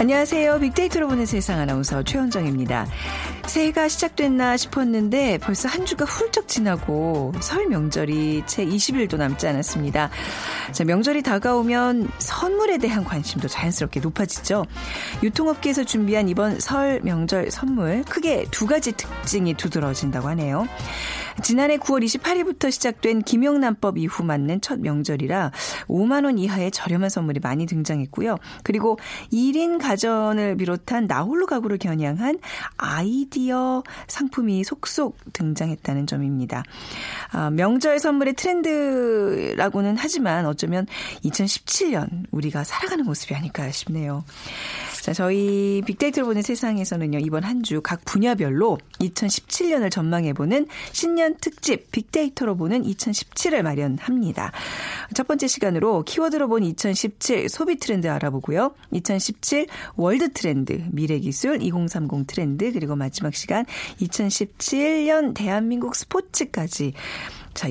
안녕하세요. 빅데이터로 보는 세상 아나운서 최원정입니다. 새해가 시작됐나 싶었는데 벌써 한 주가 훌쩍 지나고 설 명절이 채 20일도 남지 않았습니다. 자, 명절이 다가오면 선물에 대한 관심도 자연스럽게 높아지죠. 유통업계에서 준비한 이번 설 명절 선물 크게 두 가지 특징이 두드러진다고 하네요. 지난해 9월 28일부터 시작된 김영란법 이후 맞는 첫 명절이라 5만 원 이하의 저렴한 선물이 많이 등장했고요. 그리고 1인 가전을 비롯한 나홀로 가구를 겨냥한 아이디어 상품이 속속 등장했다는 점입니다. 아, 명절 선물의 트렌드라고는 하지만 어쩌면 2017년 우리가 살아가는 모습이 아닐까 싶네요. 자, 저희 빅데이터를 보는 세상에서는요, 이번 한 주 각 분야별로 2017년을 전망해보는 신년 특집 빅데이터로 보는 2017을 마련합니다. 첫 번째 시간으로 키워드로 본 2017 소비 트렌드 알아보고요. 2017 월드 트렌드, 미래 기술, 2030 트렌드, 그리고 마지막 시간 2017년 대한민국 스포츠까지 자,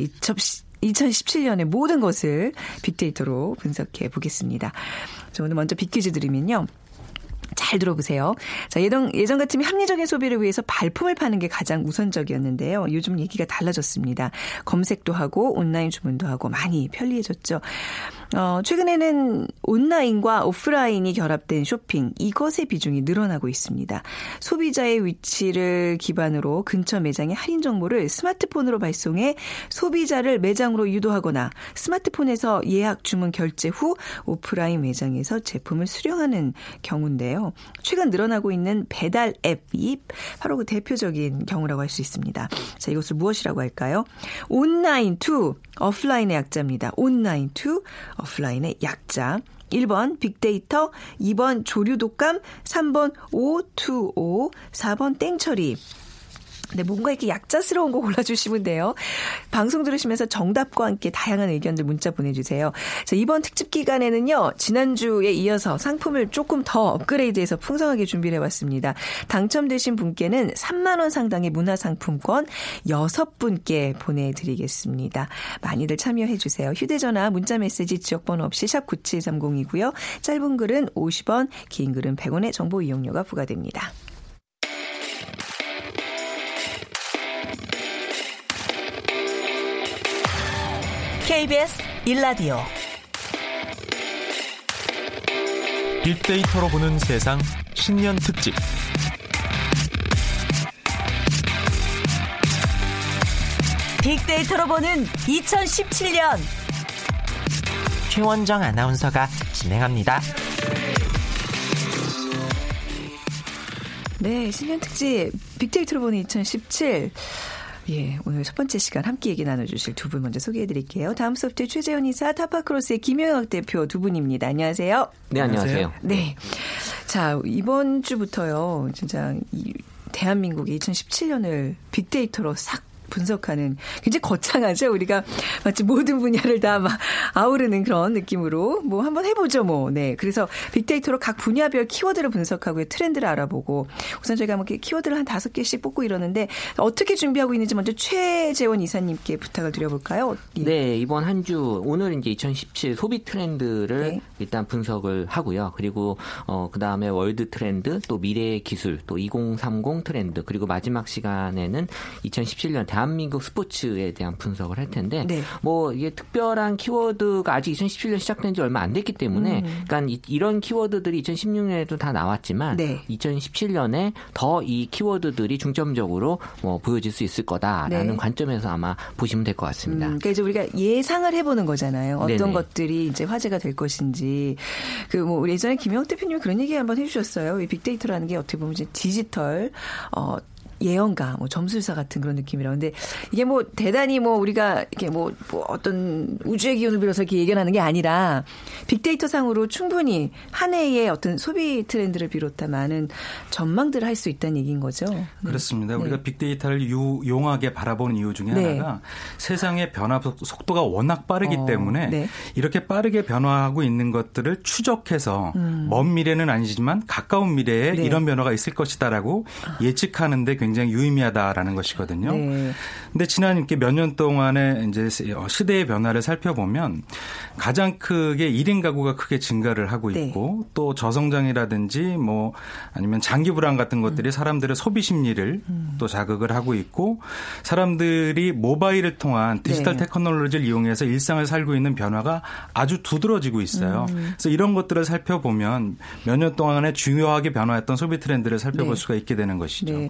2017년의 모든 것을 빅데이터로 분석해 보겠습니다. 자, 오늘 먼저 빅퀴즈 드리면요. 잘 들어보세요. 자, 예전, 예전 같으면 합리적인 소비를 위해서 발품을 파는 게 가장 우선적이었는데요. 요즘 얘기가 달라졌습니다. 검색도 하고 온라인 주문도 하고 많이 편리해졌죠. 어, 최근에는 온라인과 오프라인이 결합된 쇼핑, 이것의 비중이 늘어나고 있습니다. 소비자의 위치를 기반으로 근처 매장의 할인 정보를 스마트폰으로 발송해 소비자를 매장으로 유도하거나 스마트폰에서 예약 주문 결제 후 오프라인 매장에서 제품을 수령하는 경우인데요. 최근 늘어나고 있는 배달 앱이 바로 그 대표적인 경우라고 할 수 있습니다. 자, 이것을 무엇이라고 할까요? 온라인 to 오프라인의 약자입니다. 온라인 to 오프라인의 약자. 1번 빅데이터, 2번 조류 독감, 3번 O2O, 4번 땡처리. 네, 뭔가 이렇게 약자스러운 거 골라주시면 돼요. 방송 들으시면서 정답과 함께 다양한 의견들 문자 보내주세요. 자, 이번 특집 기간에는요, 지난주에 이어서 상품을 조금 더 업그레이드해서 풍성하게 준비를 해봤습니다. 당첨되신 분께는 3만원 상당의 문화상품권 6분께 보내드리겠습니다. 많이들 참여해주세요. 휴대전화, 문자메시지, 지역번호 없이 샵9730이고요. 짧은 글은 50원, 긴 글은 100원의 정보 이용료가 부과됩니다. KBS 1라디오. 빅데이터로 보는 세상 신년 특집. 빅데이터로 보는 2017년. 최원정 아나운서가 진행합니다. 네, 신년 특집 빅데이터로 보는 2017 예, 오늘 첫 번째 시간 함께 얘기 나눠주실 두 분 먼저 소개해 드릴게요. 다음 소프트 최재현 이사, 타파크로스의 김영혁 대표 두 분입니다. 안녕하세요. 네, 안녕하세요. 네. 자, 이번 주부터요, 진짜 이 대한민국의 2017년을 빅데이터로 싹 분석하는 굉장히 거창하죠. 우리가 마치 모든 분야를 다 막 아우르는 그런 느낌으로 뭐 한번 해보죠. 뭐 네. 그래서 빅데이터로 각 분야별 키워드를 분석하고 트렌드를 알아보고 우선 저희가 뭐 키워드를 한 다섯 개씩 뽑고 이러는데 어떻게 준비하고 있는지 먼저 최재원 이사님께 부탁을 드려볼까요? 예. 네 이번 한 주 오늘 이제 2017 소비 트렌드를 네. 일단 분석을 하고요. 그리고 어, 그 다음에 월드 트렌드 또 미래 기술 또 2030 트렌드 그리고 마지막 시간에는 2017년 대한민국 스포츠에 대한 분석을 할 텐데 네. 뭐 이게 특별한 키워드가 아직 2017년 시작된 지 얼마 안 됐기 때문에 음. 그러니까 이런 키워드들이 2016년에도 다 나왔지만 네. 2017년에 더 이 키워드들이 중점적으로 뭐 보여질 수 있을 거다라는 네. 관점에서 아마 보시면 될 것 같습니다. 음, 그러니까 이제 우리가 예상을 해보는 거잖아요. 어떤 네네. 것들이 이제 화제가 될 것인지 그뭐 우리 예전에 김영욱 대표님이 그런 얘기 한번 해주셨어요. 이 빅데이터라는 게 어떻게 보면 이제 디지털 어 예언가, 뭐 점술사 같은 그런 느낌이라. 근데 이게 뭐 대단히 뭐 우리가 이게 뭐, 뭐 어떤 우주의 기운을 빌어서 이렇게 예견하는 게 아니라 빅데이터 상으로 충분히 한 해의 어떤 소비 트렌드를 비롯한 많은 전망들을 할 수 있다는 얘기인 거죠. 네. 그렇습니다. 우리가 빅데이터를 유용하게 바라보는 이유 중에 네. 하나가 세상의 변화 속도가 워낙 빠르기 어, 때문에 네. 이렇게 빠르게 변화하고 있는 것들을 추적해서 음. 먼 미래는 아니지만 가까운 미래에 네. 이런 변화가 있을 것이다라고 아. 예측하는데 굉장히 유의미하다라는 것이거든요. 네. 근데 지난 이렇게 몇 년 동안의 이제 시대의 변화를 살펴보면 가장 크게 1인 가구가 크게 증가를 하고 네. 있고 네. 또 저성장이라든지 뭐 아니면 장기 불안 같은 것들이 음. 사람들의 소비 심리를 음. 또 자극을 하고 있고 사람들이 모바일을 통한 디지털 네. 테크놀로지를 이용해서 일상을 살고 있는 변화가 아주 두드러지고 있어요. 음. 그래서 이런 것들을 살펴보면 몇 년 동안에 중요하게 변화했던 소비 트렌드를 살펴볼 네. 수가 있게 되는 것이죠. 네.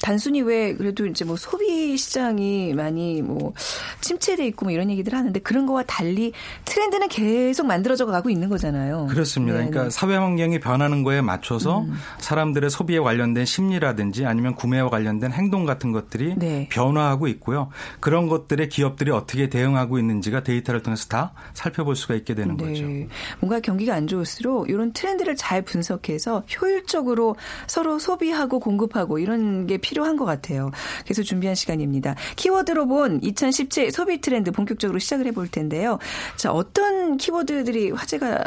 단순히 왜 그래도 이제 뭐 소비 시장이 많이 뭐 침체돼 있고 뭐 이런 얘기들 하는데 그런 거와 달리 트렌드는 계속 만들어져 가고 있는 거잖아요. 그렇습니다. 네네. 그러니까 사회 환경이 변하는 거에 맞춰서 음. 사람들의 소비에 관련된 심리라든지 아니면 구매와 관련된 행동 같은 것들이 네. 변화하고 있고요. 그런 것들에 기업들이 어떻게 대응하고 있는지가 데이터를 통해서 다 살펴볼 수가 있게 되는 네. 거죠. 뭔가 경기가 안 좋을수록 이런 트렌드를 잘 분석해서 효율적으로 서로 소비하고 공급하고 이런 게 필요한 것 같아요. 그래서 준비한 시간입니다. 키워드로 본 2017 소비 트렌드 본격적으로 시작을 해볼 텐데요. 자, 어떤 키워드들이 화제가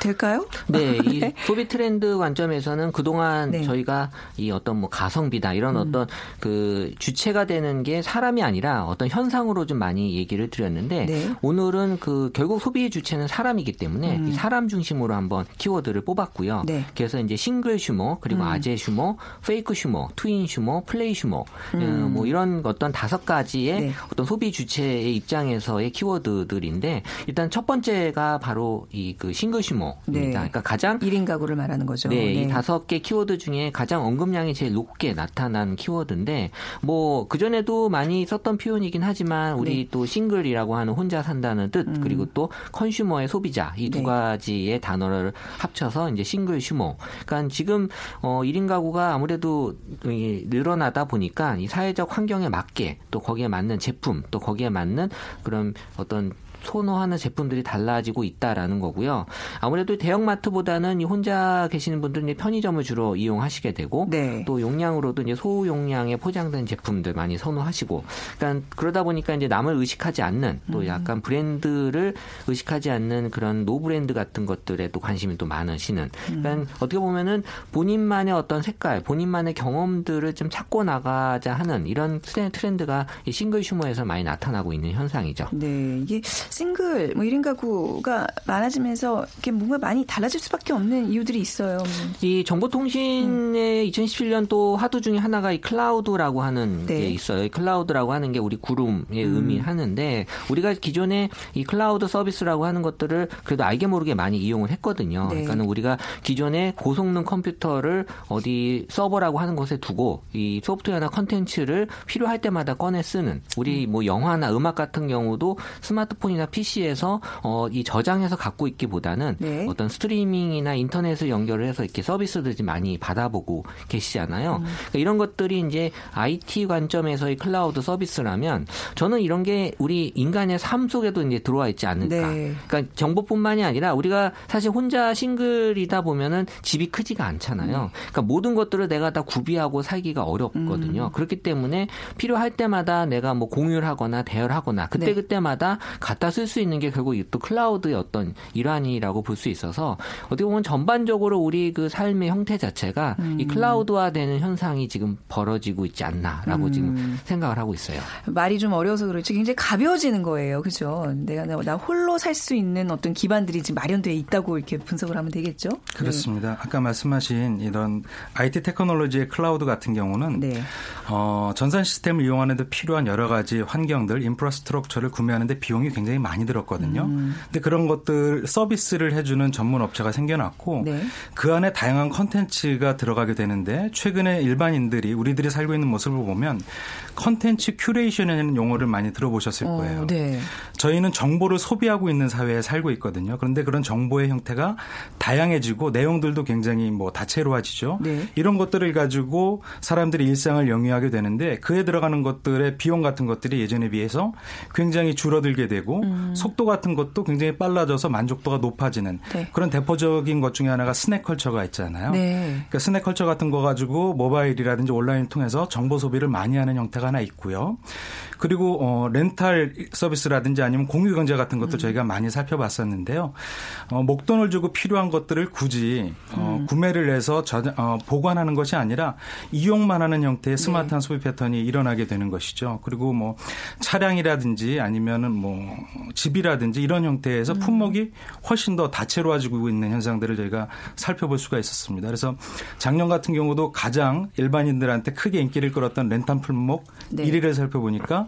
될까요? 네, 이 네. 소비 트렌드 관점에서는 그동안 네. 저희가 이 어떤 뭐 가성비다 이런 음. 어떤 그 주체가 되는 게 사람이 아니라 어떤 현상으로 좀 많이 얘기를 드렸는데 네. 오늘은 그 결국 소비의 주체는 사람이기 때문에 음. 사람 중심으로 한번 키워드를 뽑았고요. 네. 그래서 이제 싱글 슈머 그리고 음. 아재 슈머, 페이크 슈머, 트윈 슈머, 플레이 슈머 음. 어, 뭐 이런 어떤 다섯 가지의 네. 어떤 소비 주체의 입장에서의 키워드들인데 일단 첫 번째 가 바로 이 그 싱글 슈머입니다. 네. 그러니까 가장 1인 가구를 말하는 거죠. 네, 네. 이 다섯 개 키워드 중에 가장 언급량이 제일 높게 나타난 키워드인데 뭐 그전에도 많이 썼던 표현이긴 하지만 우리 네. 또 싱글이라고 하는 혼자 산다는 뜻 음. 그리고 또 consumer의 소비자 이두 네. 가지의 단어를 합쳐서 이제 싱글 슈머. 그러니까 지금 어 1인 가구가 아무래도 늘어나다 보니까 이 사회적 환경에 맞게 또 거기에 맞는 제품 또 거기에 맞는 그런 어떤 선호하는 제품들이 달라지고 있다라는 거고요. 아무래도 대형마트보다는 이 혼자 계시는 분들은 편의점을 주로 이용하시게 되고 네. 또 용량으로도 이제 소용량에 포장된 제품들 많이 선호하시고 그러니까 그러다 보니까 이제 남을 의식하지 않는 또 음. 약간 브랜드를 의식하지 않는 그런 노브랜드 같은 것들에 또 관심이 또 많으시는 그러니까 음. 어떻게 보면은 본인만의 어떤 색깔, 본인만의 경험들을 좀 찾고 나가자 하는 이런 트렌드가 이 싱글 슈머에서 많이 나타나고 있는 현상이죠. 네, 이게 싱글 뭐 1인 가구가 많아지면서 이게 뭔가 많이 달라질 수밖에 없는 이유들이 있어요. 이 정보통신의 음. 2017년 또 화두 중에 하나가 이 클라우드라고 하는 네. 게 있어요. 이 클라우드라고 하는 게 우리 구름의 음. 의미하는데 우리가 기존에 이 클라우드 서비스라고 하는 것들을 그래도 알게 모르게 많이 이용을 했거든요. 네. 그러니까는 우리가 기존에 고성능 컴퓨터를 어디 서버라고 하는 곳에 두고 이 소프트웨어나 컨텐츠를 필요할 때마다 꺼내 쓰는 우리 음. 뭐 영화나 음악 같은 경우도 스마트폰이 스마트폰이나 PC에서 어, 이 저장해서 갖고 있기보다는 네. 어떤 스트리밍이나 인터넷을 연결을 해서 이렇게 서비스들 이 많이 받아보고 계시잖아요. 음. 그러니까 이런 것들이 이제 IT 관점에서의 클라우드 서비스라면 저는 이런 게 우리 인간의 삶 속에도 이제 들어와 있지 않을까. 네. 그러니까 정보뿐만이 아니라 우리가 사실 혼자 싱글이다 보면은 집이 크지가 않잖아요. 음. 그러니까 모든 것들을 내가 다 구비하고 살기가 어렵거든요. 음. 그렇기 때문에 필요할 때마다 내가 뭐 공유를 하거나 대여하거나 그때 네. 그때마다 갖다 갖다 쓸 수 있는 게 결국 또 클라우드의 어떤 일환이라고 볼 수 있어서 어떻게 보면 전반적으로 우리 그 삶의 형태 자체가 음. 이 클라우드화되는 현상이 지금 벌어지고 있지 않나라고 음. 지금 생각을 하고 있어요. 말이 좀 어려워서 그렇지 굉장히 가벼워지는 거예요. 그죠? 내가 나 홀로 살 수 있는 어떤 기반들이 지금 마련되어 있다고 이렇게 분석을 하면 되겠죠? 그렇습니다. 네. 아까 말씀하신 이런 IT 테크놀로지의 클라우드 같은 경우는 네. 어, 전산 시스템을 이용하는 데 필요한 여러 가지 환경들, 인프라스트럭처를 구매하는 데 비용이 굉장히 굉장히 많이 들었거든요. 음. 근데 그런 것들 서비스를 해주는 전문 업체가 생겨났고 네. 그 안에 다양한 컨텐츠가 들어가게 되는데 최근에 일반인들이 우리들이 살고 있는 모습을 보면 컨텐츠 curation이라는 용어를 많이 들어보셨을 어, 거예요. 어, 네. 저희는 정보를 소비하고 있는 사회에 살고 있거든요. 그런데 그런 정보의 형태가 다양해지고 내용들도 굉장히 뭐 다채로워지죠. 네. 이런 것들을 가지고 사람들이 일상을 영위하게 되는데 그에 들어가는 것들의 비용 같은 것들이 예전에 비해서 굉장히 줄어들게 되고 음. 속도 같은 것도 굉장히 빨라져서 만족도가 높아지는 네. 그런 대표적인 것 중에 하나가 스낵 컬처가 있잖아요. 네. 그러니까 스낵 컬처 같은 거 가지고 모바일이라든지 온라인 통해서 정보 소비를 많이 하는 형태가 하나 있고요. 그리고 어, 렌탈 서비스라든지 아니면 공유 경제 같은 것도 음. 저희가 많이 살펴봤었는데요. 어, 목돈을 주고 필요한 것들을 굳이 어, 음. 구매를 해서 저, 어, 보관하는 것이 아니라 이용만 하는 형태의 네. 스마트한 네. 소비 패턴이 일어나게 되는 것이죠. 그리고 뭐 차량이라든지 아니면은 뭐 집이라든지 이런 형태에서 음. 품목이 훨씬 더 다채로워지고 있는 현상들을 저희가 살펴볼 수가 있었습니다. 그래서 작년 같은 경우도 가장 일반인들한테 크게 인기를 끌었던 렌탈 품목 네. 1위를 살펴보니까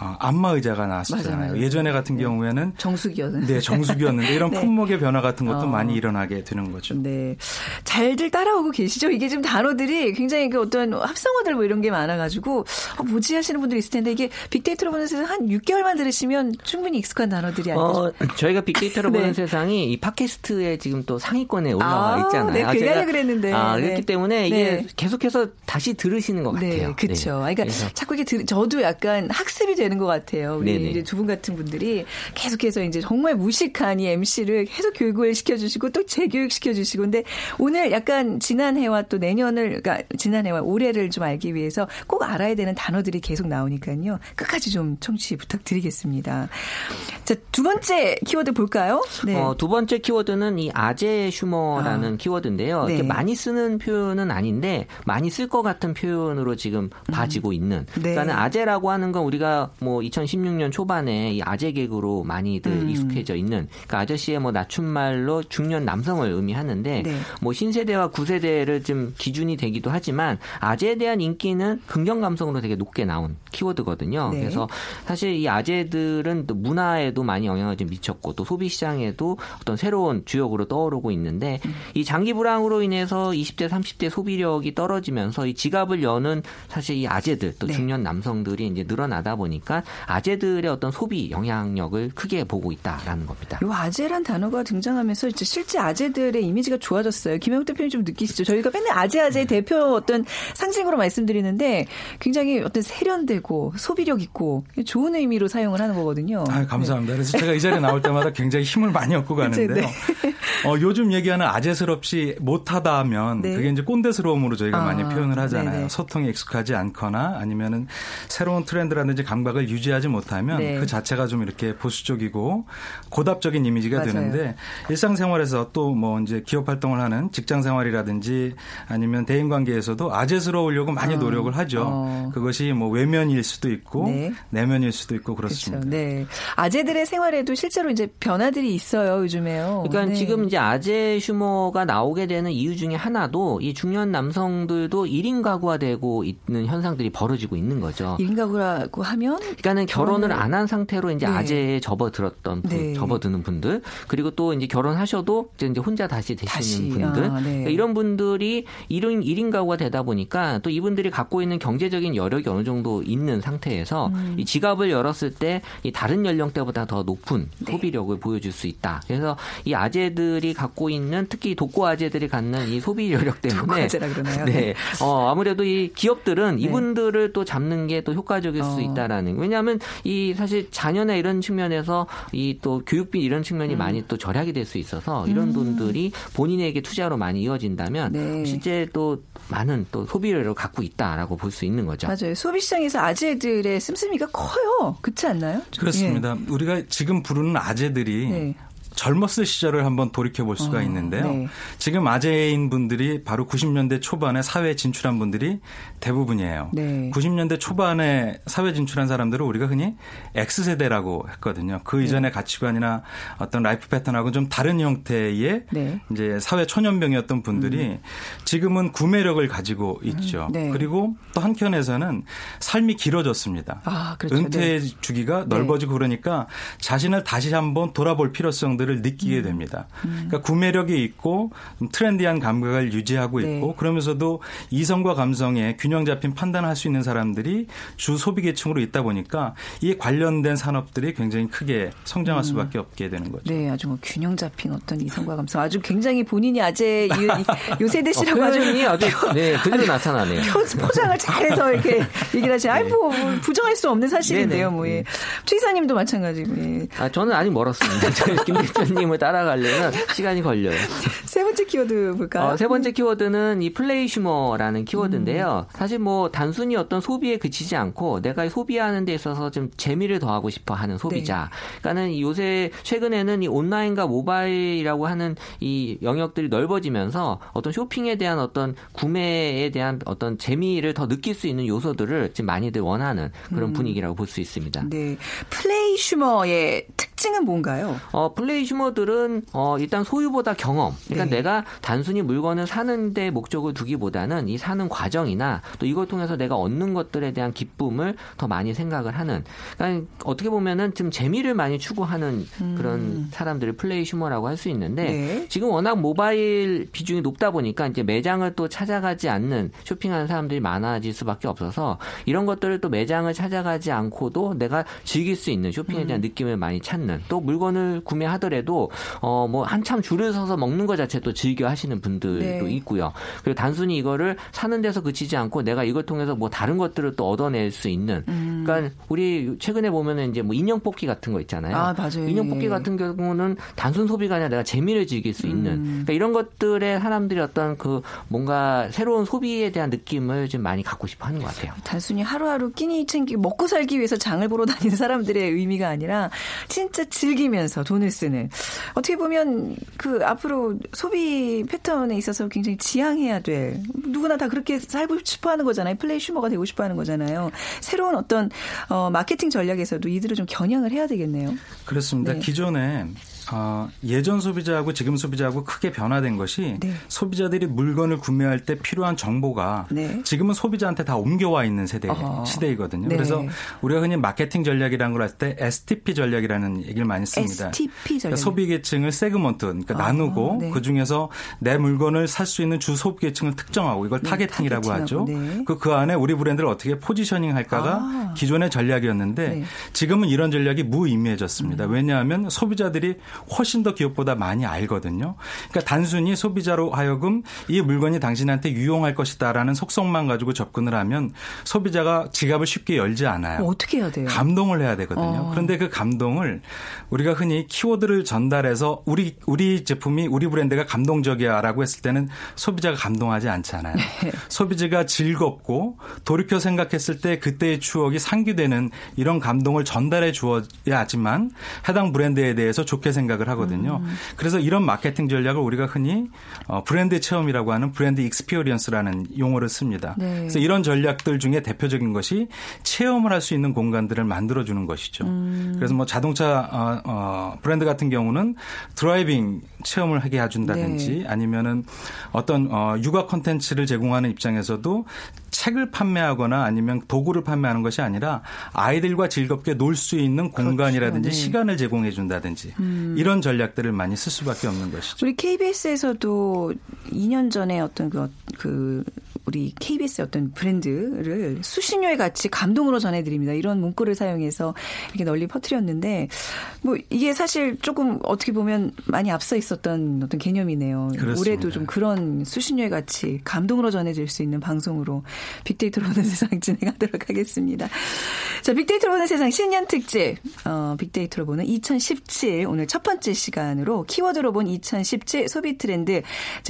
어, 안마 의자가 나왔었잖아요. 맞아요. 예전에 같은 네. 경우에는 정수기였는데, 네, 정수기였는데 이런 네. 품목의 변화 같은 것도 어. 많이 일어나게 되는 거죠. 네, 잘들 따라오고 계시죠? 이게 지금 단어들이 굉장히 그 어떤 합성어들 뭐 이런 게 많아 가지고 어, 뭐지 하시는 분들이 있을 텐데 이게 빅데이터로 보는 세상 한 6개월만 들으시면 충분히 익숙한 단어들이 아니죠? 어, 저희가 빅데이터로 네. 보는 세상이 이 팟캐스트에 지금 또 상위권에 올라와 아, 있잖아요. 네, 그냥 그랬는데. 아, 그렇기 네. 때문에 이게 네. 계속해서 다시 들으시는 것 같아요. 네, 그렇죠. 그러니까 자꾸 이게 들, 저도 약간 학습이 되는 것 같아요. 우리 네네. 이제 두 분 같은 분들이 계속해서 이제 정말 무식한 이 MC를 계속 교육을 시켜주시고 또 재교육 시켜주시고 근데 오늘 약간 지난해와 또 내년을 그러니까 지난해와 올해를 좀 알기 위해서 꼭 알아야 되는 단어들이 계속 나오니까요. 끝까지 좀 청취 부탁드리겠습니다. 자, 두 번째 키워드 볼까요? 네. 어, 두 번째 키워드는 이 아재 휴머라는 아. 키워드인데요. 네. 이렇게 많이 쓰는 표현은 아닌데 많이 쓸 것 같은 표현으로 지금 음. 봐지고 있는. 네. 그러니까 아재라고 하는 건 우리가 뭐 2016년 초반에 이 아재 개그로 많이들 음. 익숙해져 있는 그러니까 아저씨의 뭐 낮춤말로 중년 남성을 의미하는데 네. 뭐 신세대와 구세대를 좀 기준이 되기도 하지만 아재에 대한 인기는 긍정 감성으로 되게 높게 나온 키워드거든요. 네. 그래서 사실 이 아재들은 또 문화에도 많이 영향을 좀 미쳤고 또 소비 시장에도 어떤 새로운 주역으로 떠오르고 있는데 음. 이 장기 불황으로 인해서 20대 30대 소비력이 떨어지면서 이 지갑을 여는 사실 이 아재들 또 네. 중년 남성들이 이제 늘어나다 보니까 아재들의 어떤 소비 영향력을 크게 보고 있다라는 겁니다. 이 아재란 단어가 등장하면서 이제 실제 아재들의 이미지가 좋아졌어요. 김영욱 대표님 좀 느끼시죠? 저희가 맨날 아재 아재 네. 대표 어떤 상징으로 말씀드리는데 굉장히 어떤 세련되고 소비력 있고 좋은 의미로 사용을 하는 거거든요. 아, 감사합니다. 그래서 제가 이 자리에 나올 때마다 굉장히 힘을 많이 얻고 가는데요. 네. 어, 요즘 얘기하는 아재스럽지 못하다 하면 네. 그게 이제 꼰대스러움으로 저희가 아, 많이 표현을 하잖아요. 네네. 소통에 익숙하지 않거나 아니면은 새로운 트렌드라든지 감각을 유지하지 못하면 네. 그 자체가 좀 이렇게 보수적이고 고답적인 이미지가 맞아요. 되는데 일상생활에서 또 뭐 이제 기업 활동을 하는 직장 생활이라든지 아니면 대인 관계에서도 아재스러우려고 많이 어. 노력을 하죠. 어. 그것이 뭐 외면일 수도 있고 네. 내면일 수도 있고 그렇습니다. 그렇죠. 네. 아재들의 생활에도 실제로 이제 변화들이 있어요, 요즘에요. 그러니까 네. 지금 이제 아재 휴머가 나오게 되는 이유 중에 하나도 이 중년 남성들도 1인 가구화되고 있는 현상들이 벌어지고 있는 거죠. 1인 가구라고 하면 그러니까는 결혼을 안 한 상태로 이제 네. 아재에 접어들었던 분, 네. 접어드는 분들 그리고 또 이제 결혼하셔도 이제 혼자 다시 되시는 다시. 분들 아, 네. 그러니까 이런 분들이 1인 1인 가구가 되다 보니까 또 이분들이 갖고 있는 경제적인 여력이 어느 정도 있는 상태에서 음. 이 지갑을 열었을 때 이 다른 연령대보다 더 높은 네. 소비력을 보여줄 수 있다. 그래서 이 아재들이 갖고 있는 특히 독고 아재들이 갖는 이 소비 여력 때문에 네. 어, 아무래도 이 기업들은 네. 이분들을 또 잡는 게 또 효과적일 어. 수 있다라는. 왜냐하면 이 사실 자녀나 이런 측면에서 이 또 교육비 이런 측면이 음. 많이 또 절약이 될 수 있어서 이런 음. 돈들이 본인에게 투자로 많이 이어진다면 네. 실제 또 많은 또 소비를 갖고 있다라고 볼 수 있는 거죠. 맞아요. 소비 시장에서 아재들의 씀씀이가 커요. 그렇지 않나요? 그렇습니다. 예. 우리가 지금 부르는 아재들이 네. 젊었을 시절을 한번 돌이켜 볼 수가 어, 있는데요. 네. 지금 아재인 분들이 바로 90년대 초반에 사회에 진출한 분들이 대부분이에요. 네. 90년대 초반에 사회 진출한 사람들을 우리가 흔히 X세대라고 했거든요. 그 네. 이전의 가치관이나 어떤 라이프 패턴하고 좀 다른 형태의 네. 이제 사회 초년병이었던 분들이 음. 지금은 구매력을 가지고 있죠. 음. 네. 그리고 또 한켠에서는 삶이 길어졌습니다. 아, 그렇죠. 은퇴 주기가 넓어지고 그러니까 자신을 다시 한번 돌아볼 필요성들을 느끼게 음. 됩니다. 음. 그러니까 구매력이 있고 트렌디한 감각을 유지하고 네. 있고 네. 그러면서도 이성과 감성의 균형 잡힌 판단을 할수 있는 사람들이 주 소비 계층으로 있다 보니까 이에 관련된 산업들이 굉장히 크게 성장할 음. 수밖에 없게 되는 거죠. 네, 아주 뭐 균형 잡힌 어떤 이성과 감성 아주 굉장히 본인이 아재 요, 세대시라고 어, 아주 아주 네, 그대로 나타나네요. 포장을 잘해서 이렇게 얘기를 하시. 아이 뭐 부정할 수 없는 사실인데요, 뭐 예. 최 이사님도 마찬가지고. 예. 아 저는 아직 멀었습니다. 김 대표님을 따라가려면 시간이 걸려요. 세 번째 키워드 볼까요? 어, 세 번째 키워드는 이 플레이 슈머라는 키워드인데요. 음. 사실 뭐 단순히 어떤 소비에 그치지 않고 내가 소비하는 데 있어서 좀 재미를 더하고 싶어 하는 소비자. 네. 그러니까는 요새 최근에는 이 온라인과 모바일이라고 하는 이 영역들이 넓어지면서 어떤 쇼핑에 대한 어떤 구매에 대한 어떤 재미를 더 느낄 수 있는 요소들을 지금 많이들 원하는 그런 음. 분위기라고 볼 수 있습니다. 네. 플레이 슈머의 특 징은 뭔가요? 어, 플레이 슈머들은 어, 일단 소유보다 경험. 그러니까 네. 내가 단순히 물건을 사는데 목적을 두기보다는 이 사는 과정이나 또 이걸 통해서 내가 얻는 것들에 대한 기쁨을 더 많이 생각을 하는. 그러니까 어떻게 보면은 좀 재미를 많이 추구하는 음. 그런 사람들을 플레이 슈머라고 할 수 있는데 네. 지금 워낙 모바일 비중이 높다 보니까 이제 매장을 또 찾아가지 않는 쇼핑하는 사람들이 많아질 수밖에 없어서 이런 것들을 또 매장을 찾아가지 않고도 내가 즐길 수 있는 쇼핑에 대한 음. 느낌을 많이 찾는 또 물건을 구매하더라도 어 뭐 한참 줄을 서서 먹는 것 자체 또 즐겨 하시는 분들도 네. 있고요. 그리고 단순히 이거를 사는 데서 그치지 않고 내가 이걸 통해서 뭐 다른 것들을 또 얻어낼 수 있는. 음. 그러니까 우리 최근에 보면은 이제 뭐 인형 뽑기 같은 거 있잖아요. 아, 맞아요. 인형 뽑기 같은 경우는 단순 소비가 아니라 내가 재미를 즐길 수 있는. 음. 그러니까 이런 것들에 사람들이 어떤 그 뭔가 새로운 소비에 대한 느낌을 좀 많이 갖고 싶어 하는 것 같아요. 단순히 하루하루 끼니 챙기 먹고 살기 위해서 장을 보러 다니는 사람들의 의미가 아니라 진짜 즐기면서 돈을 쓰는. 어떻게 보면 그 앞으로 소비 패턴에 있어서 굉장히 지향해야 될 누구나 다 그렇게 살고 싶어 하는 거잖아요. 플레이 슈머가 되고 싶어 하는 거잖아요. 새로운 어떤 어, 마케팅 전략에서도 이들을 좀 겨냥을 해야 되겠네요. 그렇습니다. 네. 기존에 어, 예전 소비자하고 지금 소비자하고 크게 변화된 것이 네. 소비자들이 물건을 구매할 때 필요한 정보가 네. 지금은 소비자한테 다 옮겨와 있는 세대 어허. 시대이거든요. 네. 그래서 우리가 흔히 마케팅 전략이라는 걸 할 때 STP 전략이라는 얘기를 많이 씁니다. STP 전략. 그러니까 소비 계층을 segment 그러니까 아, 나누고 네. 그 중에서 내 물건을 살 수 있는 주 소비 계층을 특정하고 이걸 네, targeting이라고 하죠. 그그 그 안에 우리 브랜드를 어떻게 positioning 할까가 아. 기존의 전략이었는데 지금은 이런 전략이 무의미해졌습니다. 음. 왜냐하면 소비자들이 훨씬 더 기업보다 많이 알거든요. 그러니까 단순히 소비자로 하여금 이 물건이 당신한테 유용할 것이다라는 속성만 가지고 접근을 하면 소비자가 지갑을 쉽게 열지 않아요. 어떻게 해야 돼요? 감동을 해야 되거든요. 어. 그런데 그 감동을 우리가 흔히 키워드를 전달해서 우리 우리 제품이 우리 브랜드가 감동적이야라고 했을 때는 소비자가 감동하지 않잖아요. 네. 소비자가 즐겁고 돌이켜 생각했을 때 그때의 추억이 상기되는 이런 감동을 전달해 주어야지만 해당 브랜드에 대해서 좋게 생각 생각을 하거든요. 음. 그래서 이런 마케팅 전략을 우리가 흔히 어, 브랜드 체험이라고 하는 brand experience라는 용어를 씁니다. 네. 그래서 이런 전략들 중에 대표적인 것이 체험을 할 수 있는 공간들을 만들어 주는 것이죠. 음. 그래서 뭐 자동차 어, 어, 브랜드 같은 경우는 driving 체험을 하게 해준다든지 네. 아니면은 어떤 어, 육아 콘텐츠를 제공하는 입장에서도 책을 판매하거나 아니면 도구를 판매하는 것이 아니라 아이들과 즐겁게 놀 수 있는 그렇죠. 공간이라든지 그렇죠. 네. 시간을 제공해 준다든지 음. 이런 전략들을 많이 쓸 수밖에 없는 것이죠. 우리 KBS에서도 2년 전에 어떤 그, 그 우리 KBS의 어떤 브랜드를 수신료에 같이 감동으로 전해드립니다. 이런 문구를 사용해서 이렇게 널리 퍼뜨렸는데 뭐 이게 사실 조금 어떻게 보면 많이 앞서 있었던 어떤 개념이네요. 그렇습니다. 올해도 좀 그런 수신료에 같이 감동으로 전해질 수 있는 방송으로 빅데이터로 보는 세상 진행하도록 하겠습니다. 자, 빅데이터로 보는 세상 신년 특집 어, 빅데이터로 보는 2017 오늘 첫 번째 시간으로 키워드로 본 2017 소비 트렌드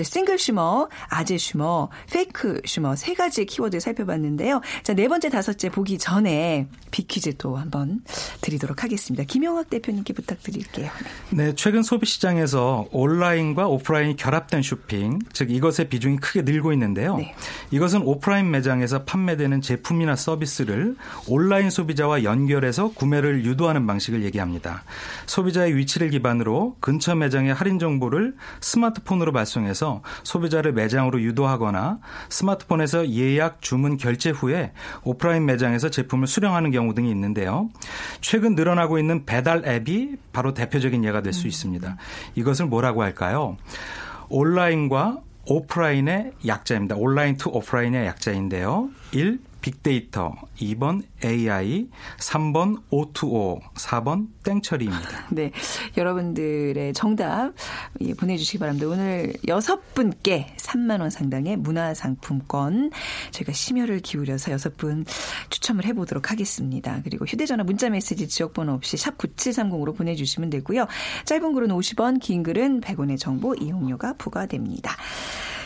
싱글 슈머, 아재 슈머, 페이크 슈머 세 가지 키워드 살펴봤는데요. 자, 네 번째, 다섯째 보기 전에 비퀴즈 또 한번 드리도록 하겠습니다. 김영학 대표님께 부탁드릴게요. 네, 최근 소비 시장에서 온라인과 오프라인이 결합된 쇼핑, 즉 이것의 비중이 크게 늘고 있는데요. 네. 이것은 오프라인 매장에서 판매되는 제품이나 서비스를 온라인 소비자와 연결해서 구매를 유도하는 방식을 얘기합니다. 소비자의 위치를 기반으로 근처 매장의 할인 정보를 스마트폰으로 발송해서 소비자를 매장으로 유도하거나 스마트 폰에서 예약, 주문, 결제 후에 오프라인 매장에서 제품을 수령하는 경우 등이 있는데요. 최근 늘어나고 있는 배달 앱이 바로 대표적인 예가 될 수 있습니다. 이것을 뭐라고 할까요? 온라인과 오프라인의 약자입니다. online to offline의 약자인데요. 1. 빅데이터, 2번 AI, 3번 O2O, 4번 땡처리입니다. 네. 여러분들의 정답 예, 보내주시기 바랍니다. 오늘 여섯 분께 3만원 상당의 문화상품권 저희가 심혈을 기울여서 여섯 분 추첨을 해보도록 하겠습니다. 그리고 휴대전화 문자메시지 지역번호 없이 샵 9730으로 보내주시면 되고요. 짧은 글은 50원, 긴 글은 100원의 정보 이용료가 부과됩니다.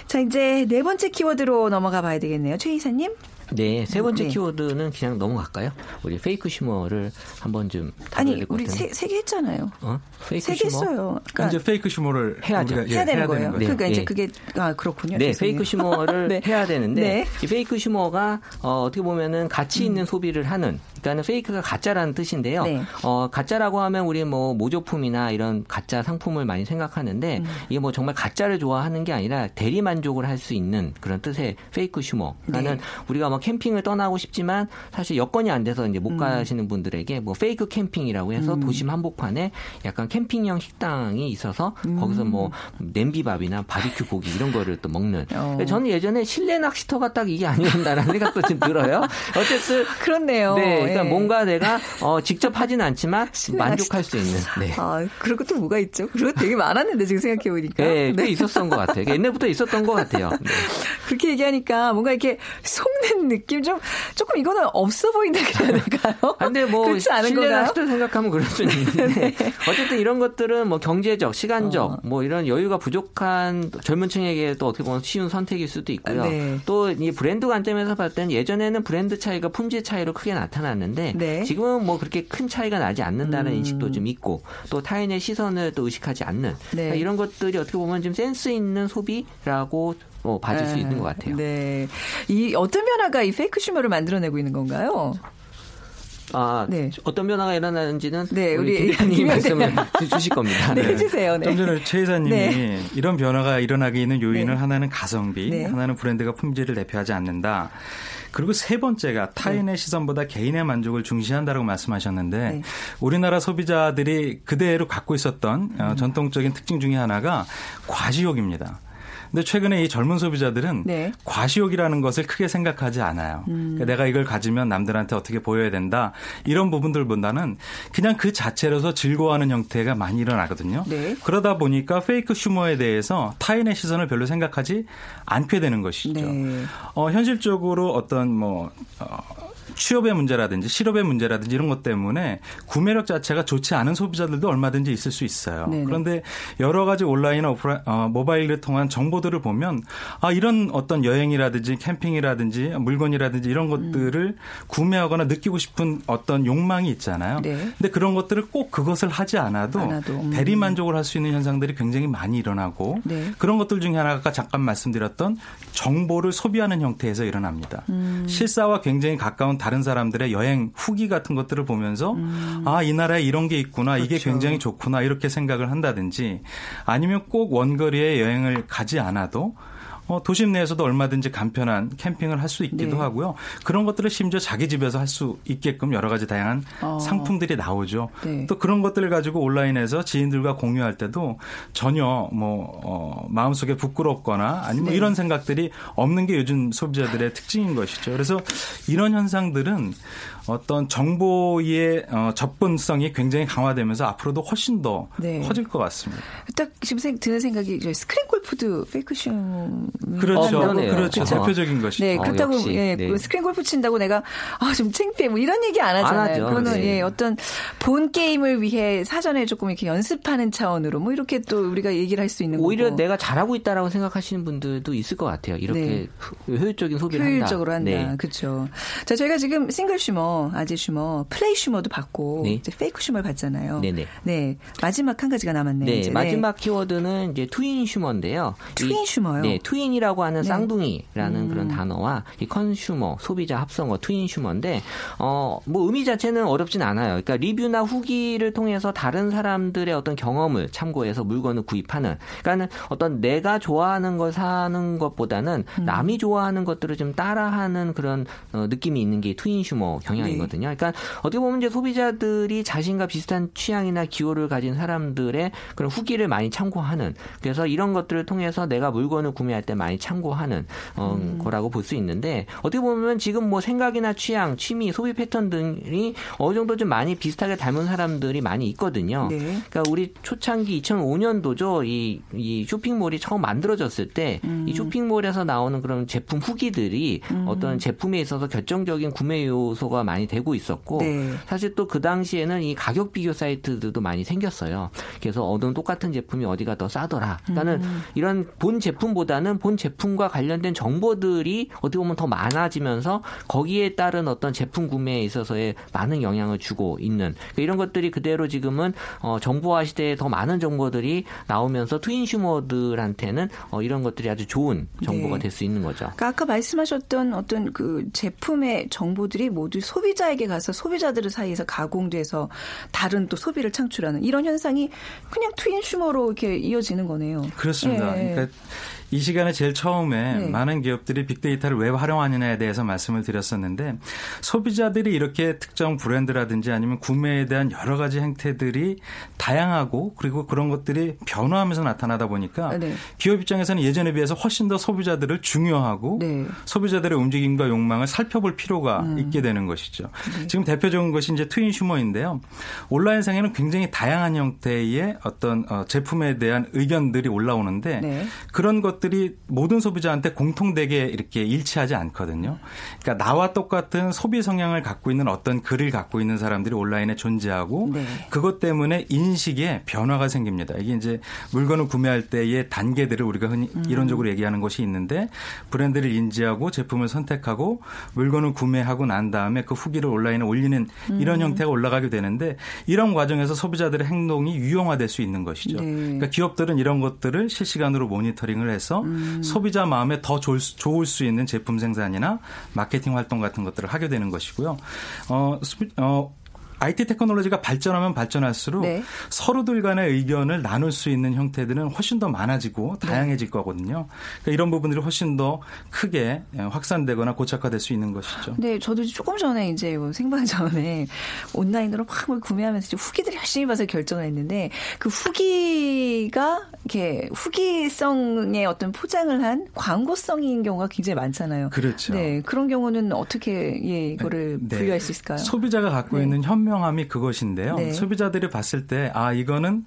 자, 이제 네 번째 키워드로 넘어가 봐야 되겠네요. 최 이사님. 네, 세 번째 네. 키워드는 그냥 넘어갈까요? 우리 페이크 슈머를 한번 좀 아니, 우리 세, 세개 했잖아요. 어? 페이크 세개 했어요. 그러니까 이제 페이크 슈머를 해야죠. 해야, 예, 되는 해야 거예요. 되는 네, 그러니까 네. 이제 그게 아 그렇군요. 네, 죄송해요. 페이크 슈머를 네. 해야 되는데 네. 이 페이크 슈머가 어, 어떻게 보면은 가치 있는 음. 소비를 하는 그러니까 fake가 가짜라는 뜻인데요. 네. 어, 가짜라고 하면 우리 뭐 모조품이나 이런 가짜 상품을 많이 생각하는데 음. 이게 뭐 정말 가짜를 좋아하는 게 아니라 대리 만족을 할 수 있는 그런 뜻의 페이크 슈머. 그러니까는 네. 우리가 뭐 캠핑을 떠나고 싶지만 사실 여건이 안 돼서 이제 못 음. 가시는 분들에게 뭐 fake 캠핑이라고 해서 음. 도심 한복판에 약간 캠핑형 식당이 있어서 음. 거기서 뭐 냄비밥이나 바비큐 고기 이런 거를 또 먹는. 어. 저는 예전에 실내 낚시터가 딱 이게 아니었나라는 생각도 좀 들어요. 어쨌든 그렇네요. 네. 그러니까 네. 뭔가 내가 어, 직접 하진 않지만 만족할 수 있는. 네. 아, 그런 것도 뭐가 있죠? 그런 거 되게 많았는데 지금 생각해 보니까. 네, 꽤 네. 있었던 것 같아요. 옛날부터 있었던 것 같아요. 네. 그렇게 얘기하니까 뭔가 이렇게 속는 느낌 좀 조금 이거는 없어 보인다 그래야 될까요? 아, 근데 뭐 그렇지 않은 건가요? 생각하면 그럴 수 있는데 네. 어쨌든 이런 것들은 뭐 경제적, 시간적, 어. 뭐 이런 여유가 부족한 젊은층에게 또 어떻게 보면 쉬운 선택일 수도 있고요. 네. 또이 브랜드 관점에서 봤을 때는 예전에는 브랜드 차이가 품질 차이로 크게 나타났는 데 않는데 네. 지금은 뭐 그렇게 큰 차이가 나지 않는다는 음. 인식도 좀 있고 또 타인의 시선을 또 의식하지 않는 네. 그러니까 이런 것들이 어떻게 보면 좀 센스 있는 소비라고 어, 봐줄 네. 수 있는 것 같아요. 네. 이 어떤 변화가 이 페이크 슈머를 만들어내고 있는 건가요? 아, 네. 어떤 변화가 일어나는지는 네, 우리 기자님 말씀을 주실 겁니다. 네, 해주세요. 네. 좀 전에 최 이사님이 네. 이런 변화가 일어나게 있는 요인을 네. 하나는 가성비, 네. 하나는 브랜드가 품질을 대표하지 않는다. 그리고 세 번째가 타인의 네. 시선보다 개인의 만족을 중시한다고 말씀하셨는데 네. 우리나라 소비자들이 그대로 갖고 있었던 어, 음. 전통적인 특징 중에 하나가 과시욕입니다. 근데 최근에 이 젊은 소비자들은 네. 과시욕이라는 것을 크게 생각하지 않아요. 음. 그러니까 내가 이걸 가지면 남들한테 어떻게 보여야 된다 이런 부분들보다는 그냥 그 자체로서 즐거워하는 형태가 많이 일어나거든요. 네. 그러다 보니까 페이크 휴머에 대해서 타인의 시선을 별로 생각하지 않게 되는 것이죠. 네. 어, 현실적으로 어떤 뭐 어, 취업의 문제라든지 실업의 문제라든지 이런 것 때문에 구매력 자체가 좋지 않은 소비자들도 얼마든지 있을 수 있어요. 네네. 그런데 여러 가지 온라인이나 오프라, 어, 모바일을 통한 정보들을 보면 아 이런 어떤 여행이라든지 캠핑이라든지 물건이라든지 이런 것들을 음. 구매하거나 느끼고 싶은 어떤 욕망이 있잖아요. 네. 근데 그런 것들을 꼭 그것을 하지 않아도, 않아도. 음. 대리 만족을 할 수 있는 현상들이 굉장히 많이 일어나고 네. 그런 것들 중에 하나가 잠깐 말씀드렸던 정보를 소비하는 형태에서 일어납니다. 음. 실사와 굉장히 가까운 다른 사람들의 여행 후기 같은 것들을 보면서 음. 아, 이 나라에 이런 게 있구나. 그렇죠. 이게 굉장히 좋구나. 이렇게 생각을 한다든지 아니면 꼭 원거리에 여행을 가지 않아도 어, 도심 내에서도 얼마든지 간편한 캠핑을 할 수 있기도 네. 하고요. 그런 것들을 심지어 자기 집에서 할 수 있게끔 여러 가지 다양한 어. 상품들이 나오죠. 네. 또 그런 것들을 가지고 온라인에서 지인들과 공유할 때도 전혀 뭐 어, 마음속에 부끄럽거나 아니면 네. 이런 생각들이 없는 게 요즘 소비자들의 특징인 것이죠. 그래서 이런 현상들은 어떤 정보의 어, 접근성이 굉장히 강화되면서 앞으로도 훨씬 더 네. 커질 것 같습니다. 딱 지금 드는 생각이 스크린 골프도 페이크슈 그렇죠. 그렇죠. 그렇죠. 대표적인 것이죠. 네, 그렇다고 어, 예, 네. 스크린 골프 친다고 내가 아, 좀 창피해 뭐 이런 얘기 안 하잖아요. 안 그거는 네. 예, 어떤 본 게임을 위해 사전에 조금 이렇게 연습하는 차원으로 뭐 이렇게 또 우리가 얘기를 할 수 있는 오히려 거고. 내가 잘하고 있다라고 생각하시는 분들도 있을 것 같아요. 이렇게 네. 효율적인 소비를 효율적으로 한다. 한다. 네. 그렇죠. 자, 저희가 지금 싱글 슈머, 아재 슈머, 플레이 슈머도 받고 네. 이제 페이크 슈머를 받잖아요. 네네. 네. 마지막 한 가지가 남았네요. 네. 이제. 마지막 키워드는 이제 트윈 슈머인데요. 트윈 슈머요? 네. twin이라고 하는 네. 쌍둥이라는 음. 그런 단어와 이 consumer 소비자 합성어 트윈 슈머인데 어뭐 의미 자체는 어렵진 않아요. 그러니까 리뷰나 후기를 통해서 다른 사람들의 어떤 경험을 참고해서 물건을 구입하는. 그러니까는 어떤 내가 좋아하는 걸 사는 것보다는 음. 남이 좋아하는 것들을 좀 따라하는 그런 어, 느낌이 있는 게 트윈 슈머 경향 이거든요. 네. 그러니까 어떻게 보면 이제 소비자들이 자신과 비슷한 취향이나 기호를 가진 사람들의 그런 후기를 많이 참고하는. 그래서 이런 것들을 통해서 내가 물건을 구매할 때 많이 참고하는 어, 음. 거라고 볼 수 있는데 어떻게 보면 지금 뭐 생각이나 취향, 취미, 소비 패턴 등이 어느 정도 좀 많이 비슷하게 닮은 사람들이 많이 있거든요. 네. 그러니까 우리 초창기 2005년도죠. 이, 이 쇼핑몰이 처음 만들어졌을 때이 음. 쇼핑몰에서 나오는 그런 제품 후기들이 음. 어떤 제품에 있어서 결정적인 구매 요소가 많이 되고 있었고 네. 사실 또 그 당시에는 이 가격 비교 사이트들도 많이 생겼어요. 그래서 어느 똑같은 제품이 어디가 더 싸더라. 그러니까는 음. 이런 본 제품보다는 본 제품과 관련된 정보들이 어떻게 보면 더 많아지면서 거기에 따른 어떤 제품 구매에 있어서의 많은 영향을 주고 있는 그러니까 이런 것들이 그대로 지금은 어, 정보화 시대에 더 많은 정보들이 나오면서 트윈슈머들한테는 어, 이런 것들이 아주 좋은 정보가 네. 될수 있는 거죠. 그러니까 아까 말씀하셨던 어떤 그 제품의 정보들이 모두 소비 자에게 가서 소비자들 사이에서 가공돼서 다른 또 소비를 창출하는 이런 현상이 그냥 트윈슈머로 이렇게 이어지는 거네요. 그렇습니다. 예. 그러니까 이 시간에 제일 처음에 네. 많은 기업들이 빅데이터를 왜 활용하느냐에 대해서 말씀을 드렸었는데 소비자들이 이렇게 특정 브랜드라든지 아니면 구매에 대한 여러 가지 행태들이 다양하고 그리고 그런 것들이 변화하면서 나타나다 보니까 네. 기업 입장에서는 예전에 비해서 훨씬 더 소비자들을 중요하고 네. 소비자들의 움직임과 욕망을 살펴볼 필요가 음. 있게 되는 것이죠. 네. 지금 대표적인 것이 이제 트윈 슈머인데요. 온라인상에는 굉장히 다양한 형태의 어떤 어, 제품에 대한 의견들이 올라오는데 네. 그런 것 것들이 모든 소비자한테 공통되게 이렇게 일치하지 않거든요. 그러니까 나와 똑같은 소비 성향을 갖고 있는 어떤 글을 갖고 있는 사람들이 온라인에 존재하고 네. 그것 때문에 인식에 변화가 생깁니다. 이게 이제 물건을 구매할 때의 단계들을 우리가 흔히 음. 이론적으로 얘기하는 것이 있는데 브랜드를 인지하고 제품을 선택하고 물건을 구매하고 난 다음에 그 후기를 온라인에 올리는 이런 음. 형태가 올라가게 되는데 이런 과정에서 소비자들의 행동이 유용화될 수 있는 것이죠. 네. 그러니까 기업들은 이런 것들을 실시간으로 모니터링을 해서 해서 음. 소비자 마음에 더 좋을 수, 좋을 수 있는 제품 생산이나 마케팅 활동 같은 것들을 하게 되는 것이고요. 어, 어 IT 테크놀로지가 발전하면 발전할수록 네. 서로들 간의 의견을 나눌 수 있는 형태들은 훨씬 더 많아지고 네. 다양해질 네. 거거든요. 그러니까 이런 부분들이 훨씬 더 크게 확산되거나 고착화될 수 있는 것이죠. 네, 저도 조금 전에 이제 뭐 생방 전에 온라인으로 막뭘 구매하면서 후기들 열심히 봐서 결정을 했는데 그 후기가 이렇게 후기성의 어떤 포장을 한 광고성인 경우가 굉장히 많잖아요. 그렇죠. 네, 그런 경우는 어떻게 예, 이거를 네. 분류할 수 있을까요? 소비자가 갖고 네. 있는 현명 현명함이 그것인데요. 네. 소비자들이 봤을 때 아 이거는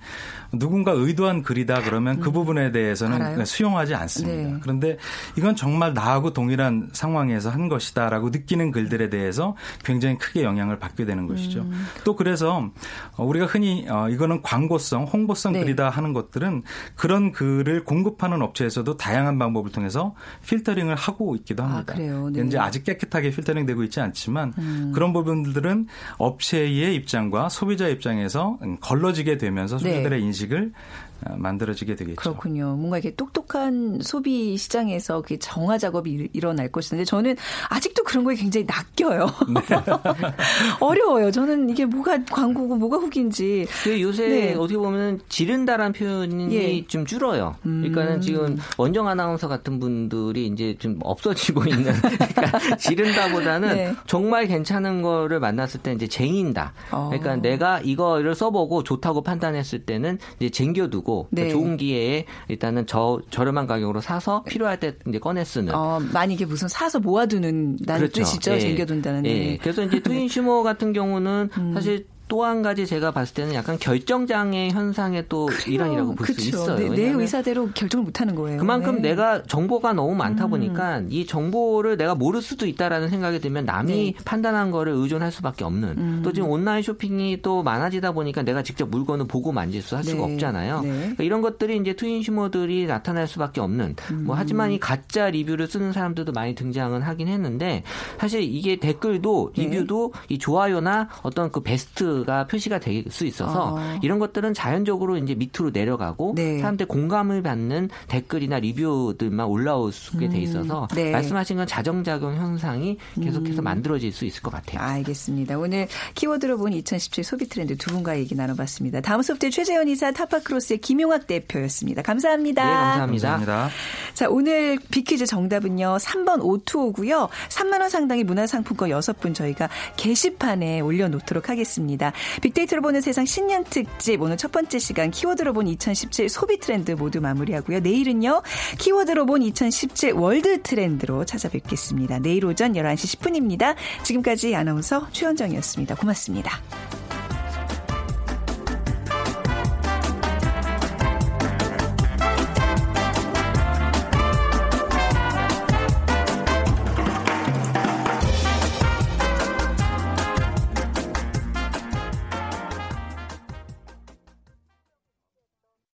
누군가 의도한 글이다 그러면 그 음. 부분에 대해서는 알아요? 수용하지 않습니다. 네. 그런데 이건 정말 나하고 동일한 상황에서 한 것이다라고 느끼는 글들에 대해서 굉장히 크게 영향을 받게 되는 것이죠. 음. 또 그래서 우리가 흔히 어, 이거는 광고성, 홍보성 네. 글이다 하는 것들은 그런 글을 공급하는 업체에서도 다양한 방법을 통해서 필터링을 하고 있기도 아, 합니다. 아, 그래요? 네. 이제 아직 깨끗하게 필터링 되고 있지 않지만 음. 그런 부분들은 업체의 소비의 입장과 소비자 입장에서 걸러지게 되면서 소비자들의 네. 인식을 어, 만들어지게 되겠죠. 그렇군요. 뭔가 이렇게 똑똑한 소비 시장에서 그 정화 작업이 일어날 것인데 저는 아직도 그런 거에 굉장히 낚여요. 네. 어려워요. 저는 이게 뭐가 광고고 뭐가 후기인지. 그 요새 네. 어떻게 보면 지른다라는 표현이 예. 좀 줄어요. 그러니까는 음. 지금 원정 아나운서 같은 분들이 이제 좀 없어지고 있는 그러니까 지른다보다는 네. 정말 괜찮은 거를 만났을 때 이제 쟁인다. 그러니까 어. 내가 이거를 써보고 좋다고 판단했을 때는 이제 쟁겨두고 쓰고 네. 좋은 기회에 일단은 저 저렴한 가격으로 사서 필요할 때 이제 꺼내 쓰는. 어, 많이 이게 무슨 사서 모아두는 그렇죠. 뜻이죠. 예. 쟁겨둔다는. 예. 그래서 이제 트윈 슈머 같은 경우는 음. 사실 또한 가지 제가 봤을 때는 약간 결정장애 현상의 또 그래요. 일환이라고 볼 수 있어요. 네, 내 의사대로 결정을 못하는 거예요. 그만큼 네. 내가 정보가 너무 많다 음. 보니까 이 정보를 내가 모를 수도 있다라는 생각이 들면 남이 네. 판단한 거를 의존할 수밖에 없는. 음. 또 지금 온라인 쇼핑이 또 많아지다 보니까 내가 직접 물건을 보고 만질 수 할 수가 네. 없잖아요. 네. 그러니까 이런 것들이 이제 트윈슈머들이 나타날 수밖에 없는. 음. 뭐 하지만 이 가짜 리뷰를 쓰는 사람들도 많이 등장은 하긴 했는데 사실 이게 댓글도 네. 리뷰도 이 좋아요나 어떤 그 베스트 가 표시가 될 수 있어서 아. 이런 것들은 자연적으로 이제 밑으로 내려가고 네. 사람들 공감을 받는 댓글이나 리뷰들만 올라오게 돼 음. 있어서 네. 말씀하신 건 자정작용 현상이 계속해서 음. 만들어질 수 있을 것 같아요. 알겠습니다. 오늘 키워드로 본 2017 소비 트렌드 두 분과 얘기 나눠봤습니다. 다음 소프트 최재현 이사 타파크로스의 김용학 대표였습니다. 감사합니다. 네, 감사합니다. 감사합니다. 자, 오늘 비퀴즈 정답은요. 3번 O2O고요. 3만 원 상당의 문화상품권 6분 저희가 게시판에 올려놓도록 하겠습니다. 빅데이터로 보는 세상 신년 특집 오늘 첫 번째 시간 키워드로 본 2017 소비 트렌드 모두 마무리하고요. 내일은요. 키워드로 본 2017 월드 트렌드로 찾아뵙겠습니다. 내일 오전 11시 10분입니다. 지금까지 아나운서 최현정이었습니다. 고맙습니다.